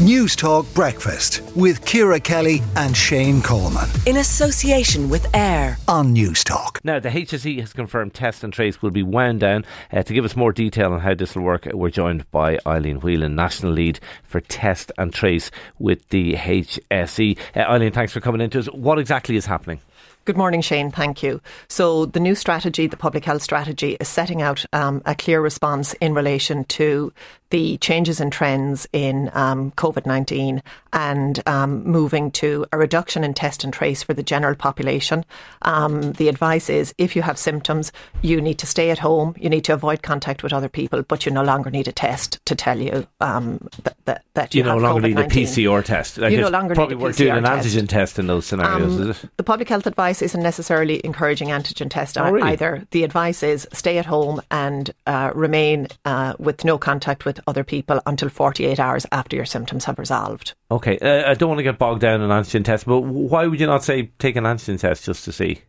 Newstalk Breakfast with Ciara Kelly and Shane Coleman. In association with AIR on Newstalk. Now, the HSE has confirmed test and trace will be wound down. Uh, to give us more detail on how this will work, we're joined by Eileen Whelan, National Lead for Test and Trace with the HSE. Uh, Eileen, thanks for coming into us. What exactly is happening? Good morning, Shane. Thank you. So, the new strategy, the public health strategy, is setting out um, a clear response in relation to the changes in trends in um, COVID 19 and um, moving to a reduction in test and trace for the general population. Um, the advice is if you have symptoms, you need to stay at home, you need to avoid contact with other people, but you no longer need a test to tell you um, that, that, that you, you no longer COVID-19. need a PCR test. Like you no longer probably need a PCR doing an test. antigen test in those scenarios, Um, is it? The public health advice isn't necessarily encouraging antigen test Oh, really? either. The advice is stay at home and uh, remain uh, with no contact with other people until 48 hours after your symptoms have resolved. Okay, uh, I don't want to get bogged down in antigen tests, but why would you not say take an antigen test just to see?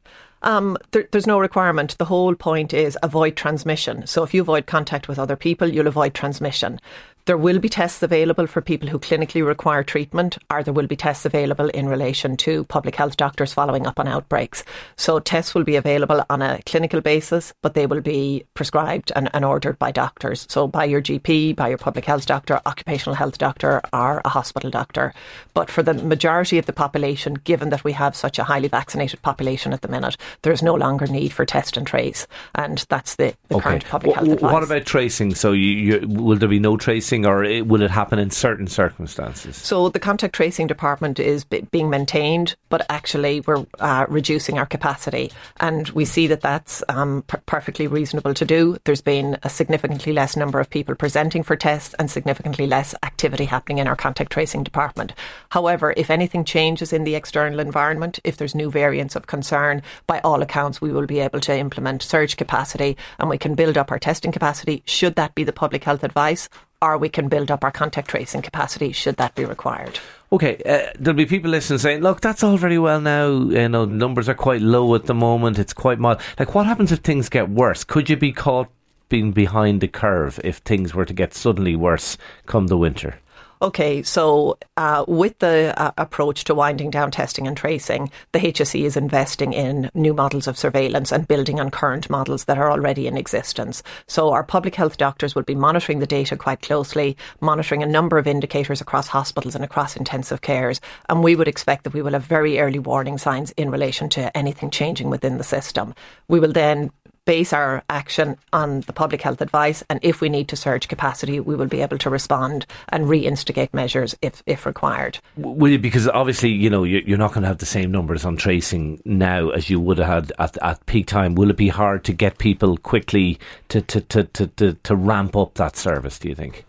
Um, there, there's no requirement. The whole point is avoid transmission. So if you avoid contact with other people, you'll avoid transmission. There will be tests available for people who clinically require treatment, or there will be tests available in relation to public health doctors following up on outbreaks. So tests will be available on a clinical basis, but they will be prescribed and, and ordered by doctors. So by your GP, by your public health doctor, occupational health doctor, or a hospital doctor. But for the majority of the population, given that we have such a highly vaccinated population at the minute, there is no longer need for test and trace, and that's the, the current public health advice. What about tracing? So, you, you, will there be no tracing, or it, will it happen in certain circumstances? So the contact tracing department is b- being maintained, but actually we're uh, reducing our capacity, and we see that that's um, per- perfectly reasonable to do. There's been a significantly less number of people presenting for tests, and significantly less activity happening in our contact tracing department. However, if anything changes in the external environment, if there's new variants of concern, by all accounts we will be able to implement surge capacity, and we can build up our testing capacity. Should that be the public health advice? Or we can build up our contact tracing capacity should that be required. Okay, uh, there'll be people listening saying, "Look, that's all very well now. You know, numbers are quite low at the moment. It's quite mild. Like, what happens if things get worse? Could you be caught being behind the curve if things were to get suddenly worse come the winter?" Okay, so uh, with the uh, approach to winding down testing and tracing, the HSE is investing in new models of surveillance and building on current models that are already in existence. So our public health doctors will be monitoring the data quite closely, monitoring a number of indicators across hospitals and across intensive cares, and we would expect that we will have very early warning signs in relation to anything changing within the system. We will then base our action on the public health advice, and if we need to surge capacity, we will be able to respond and reinstigate measures if, if required. Will you? Because obviously, you know, you- you're not going to have the same numbers on tracing now as you would have had at, at peak time. Will it be hard to get people quickly to, to, to, to, to, to ramp up that service, do you think?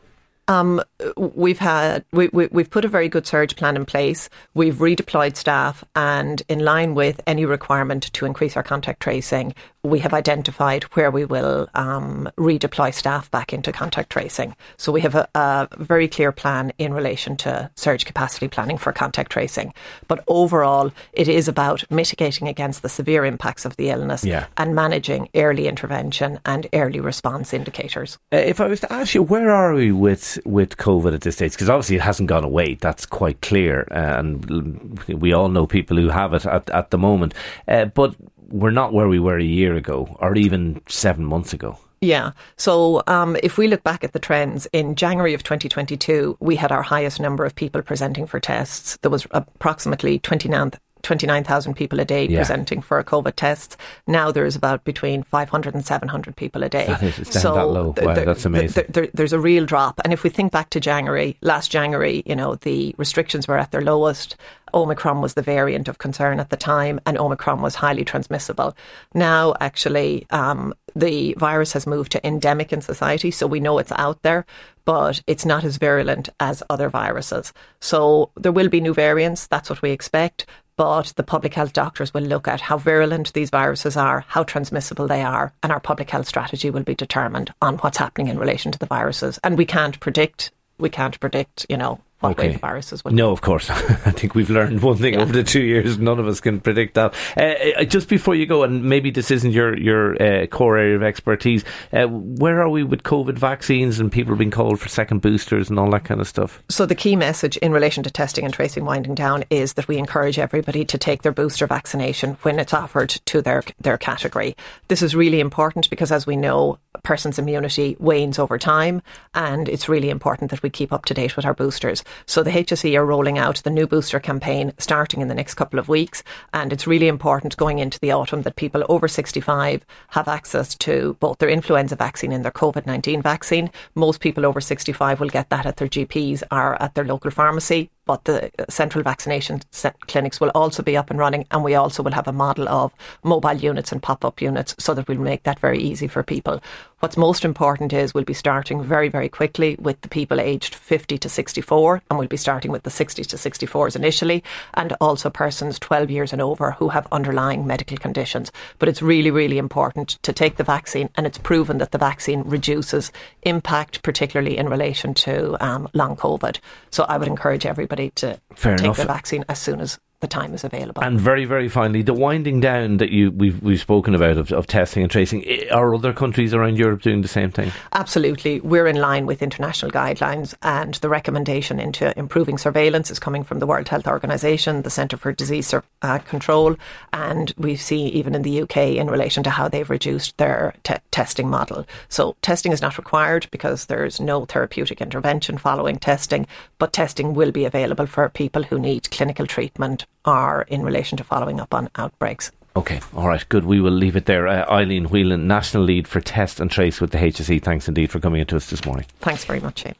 Um, we've had we, we, we've put a very good surge plan in place. We've redeployed staff, and in line with any requirement to increase our contact tracing, we have identified where we will um, redeploy staff back into contact tracing. So we have a, a very clear plan in relation to surge capacity planning for contact tracing. But overall, it is about mitigating against the severe impacts of the illness Yeah. and managing early intervention and early response indicators. Uh, if I was to ask you, where are we with with COVID at this stage? Because obviously it hasn't gone away. That's quite clear, uh, and we all know people who have it at, at the moment. Uh, but we're not where we were a year ago, or even seven months ago. Yeah. So um, if we look back at the trends, in January of 2022, we had our highest number of people presenting for tests. There was approximately 29 29,000 people a day Yeah. presenting for COVID tests. Now there's about between 500 and 700 people a day. That is- it's down that low. th- Wow, that's amazing. th- there- there's a real drop. And if we think back to January, last January, you know, the restrictions were at their lowest. Omicron was the variant of concern at the time, and Omicron was highly transmissible. Now, actually, um, the virus has moved to endemic in society, so we know it's out there, but it's not as virulent as other viruses. So there will be new variants. That's what we expect. But the public health doctors will look at how virulent these viruses are, how transmissible they are, and our public health strategy will be determined on what's happening in relation to the viruses. And we can't predict, we can't predict, you know, what Okay. way the viruses will No, of course. I think we've learned one thing Yeah. over the two years. None of us can predict that. Uh, uh, just before you go, and maybe this isn't your your uh, core area of expertise, uh, where are we with COVID vaccines and people being called for second boosters and all that kind of stuff? So the key message in relation to testing and tracing winding down is that we encourage everybody to take their booster vaccination when it's offered to their their category. This is really important because as we know, person's immunity wanes over time and it's really important that we keep up to date with our boosters. So the HSE are rolling out the new booster campaign starting in the next couple of weeks and it's really important going into the autumn that people over 65 have access to both their influenza vaccine and their COVID-19 vaccine. Most people over 65 will get that at their GPs or at their local pharmacy but the central vaccination clinics will also be up and running and we also will have a model of mobile units and pop-up units so that we'll make that very easy for people. What's most important is we'll be starting very, very quickly with the people aged 50 to 64 and we'll be starting with the 60 to 64s initially and also persons 12 years and over who have underlying medical conditions. But it's really, really important to take the vaccine and it's proven that the vaccine reduces impact, particularly in relation to um, long COVID. So I would encourage everybody to Fair take enough. the vaccine as soon as the time is available. And very, very finally, the winding down that you we've we've spoken about of, of testing and tracing. Are other countries around Europe doing the same thing? Absolutely. We're in line with international guidelines, and the recommendation into improving surveillance is coming from the World Health Organization, the Centre for Disease Sur- uh, Control, and we see even in the UK in relation to how they've reduced their te- testing model. So, testing is not required because there's no therapeutic intervention following testing, but testing will be available for people who need clinical treatment or in relation to following up on outbreaks. Okay, all right, good. We will leave it there. Uh, Eileen Whelan, National Lead for Test and Trace with the HSE. Thanks indeed for coming into us this morning. Thanks very much, Shane.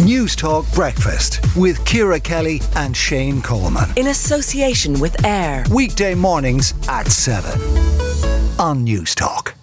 Newstalk Breakfast with Ciara Kelly and Shane Coleman. In association with AIR. Weekday mornings at 7 on Newstalk.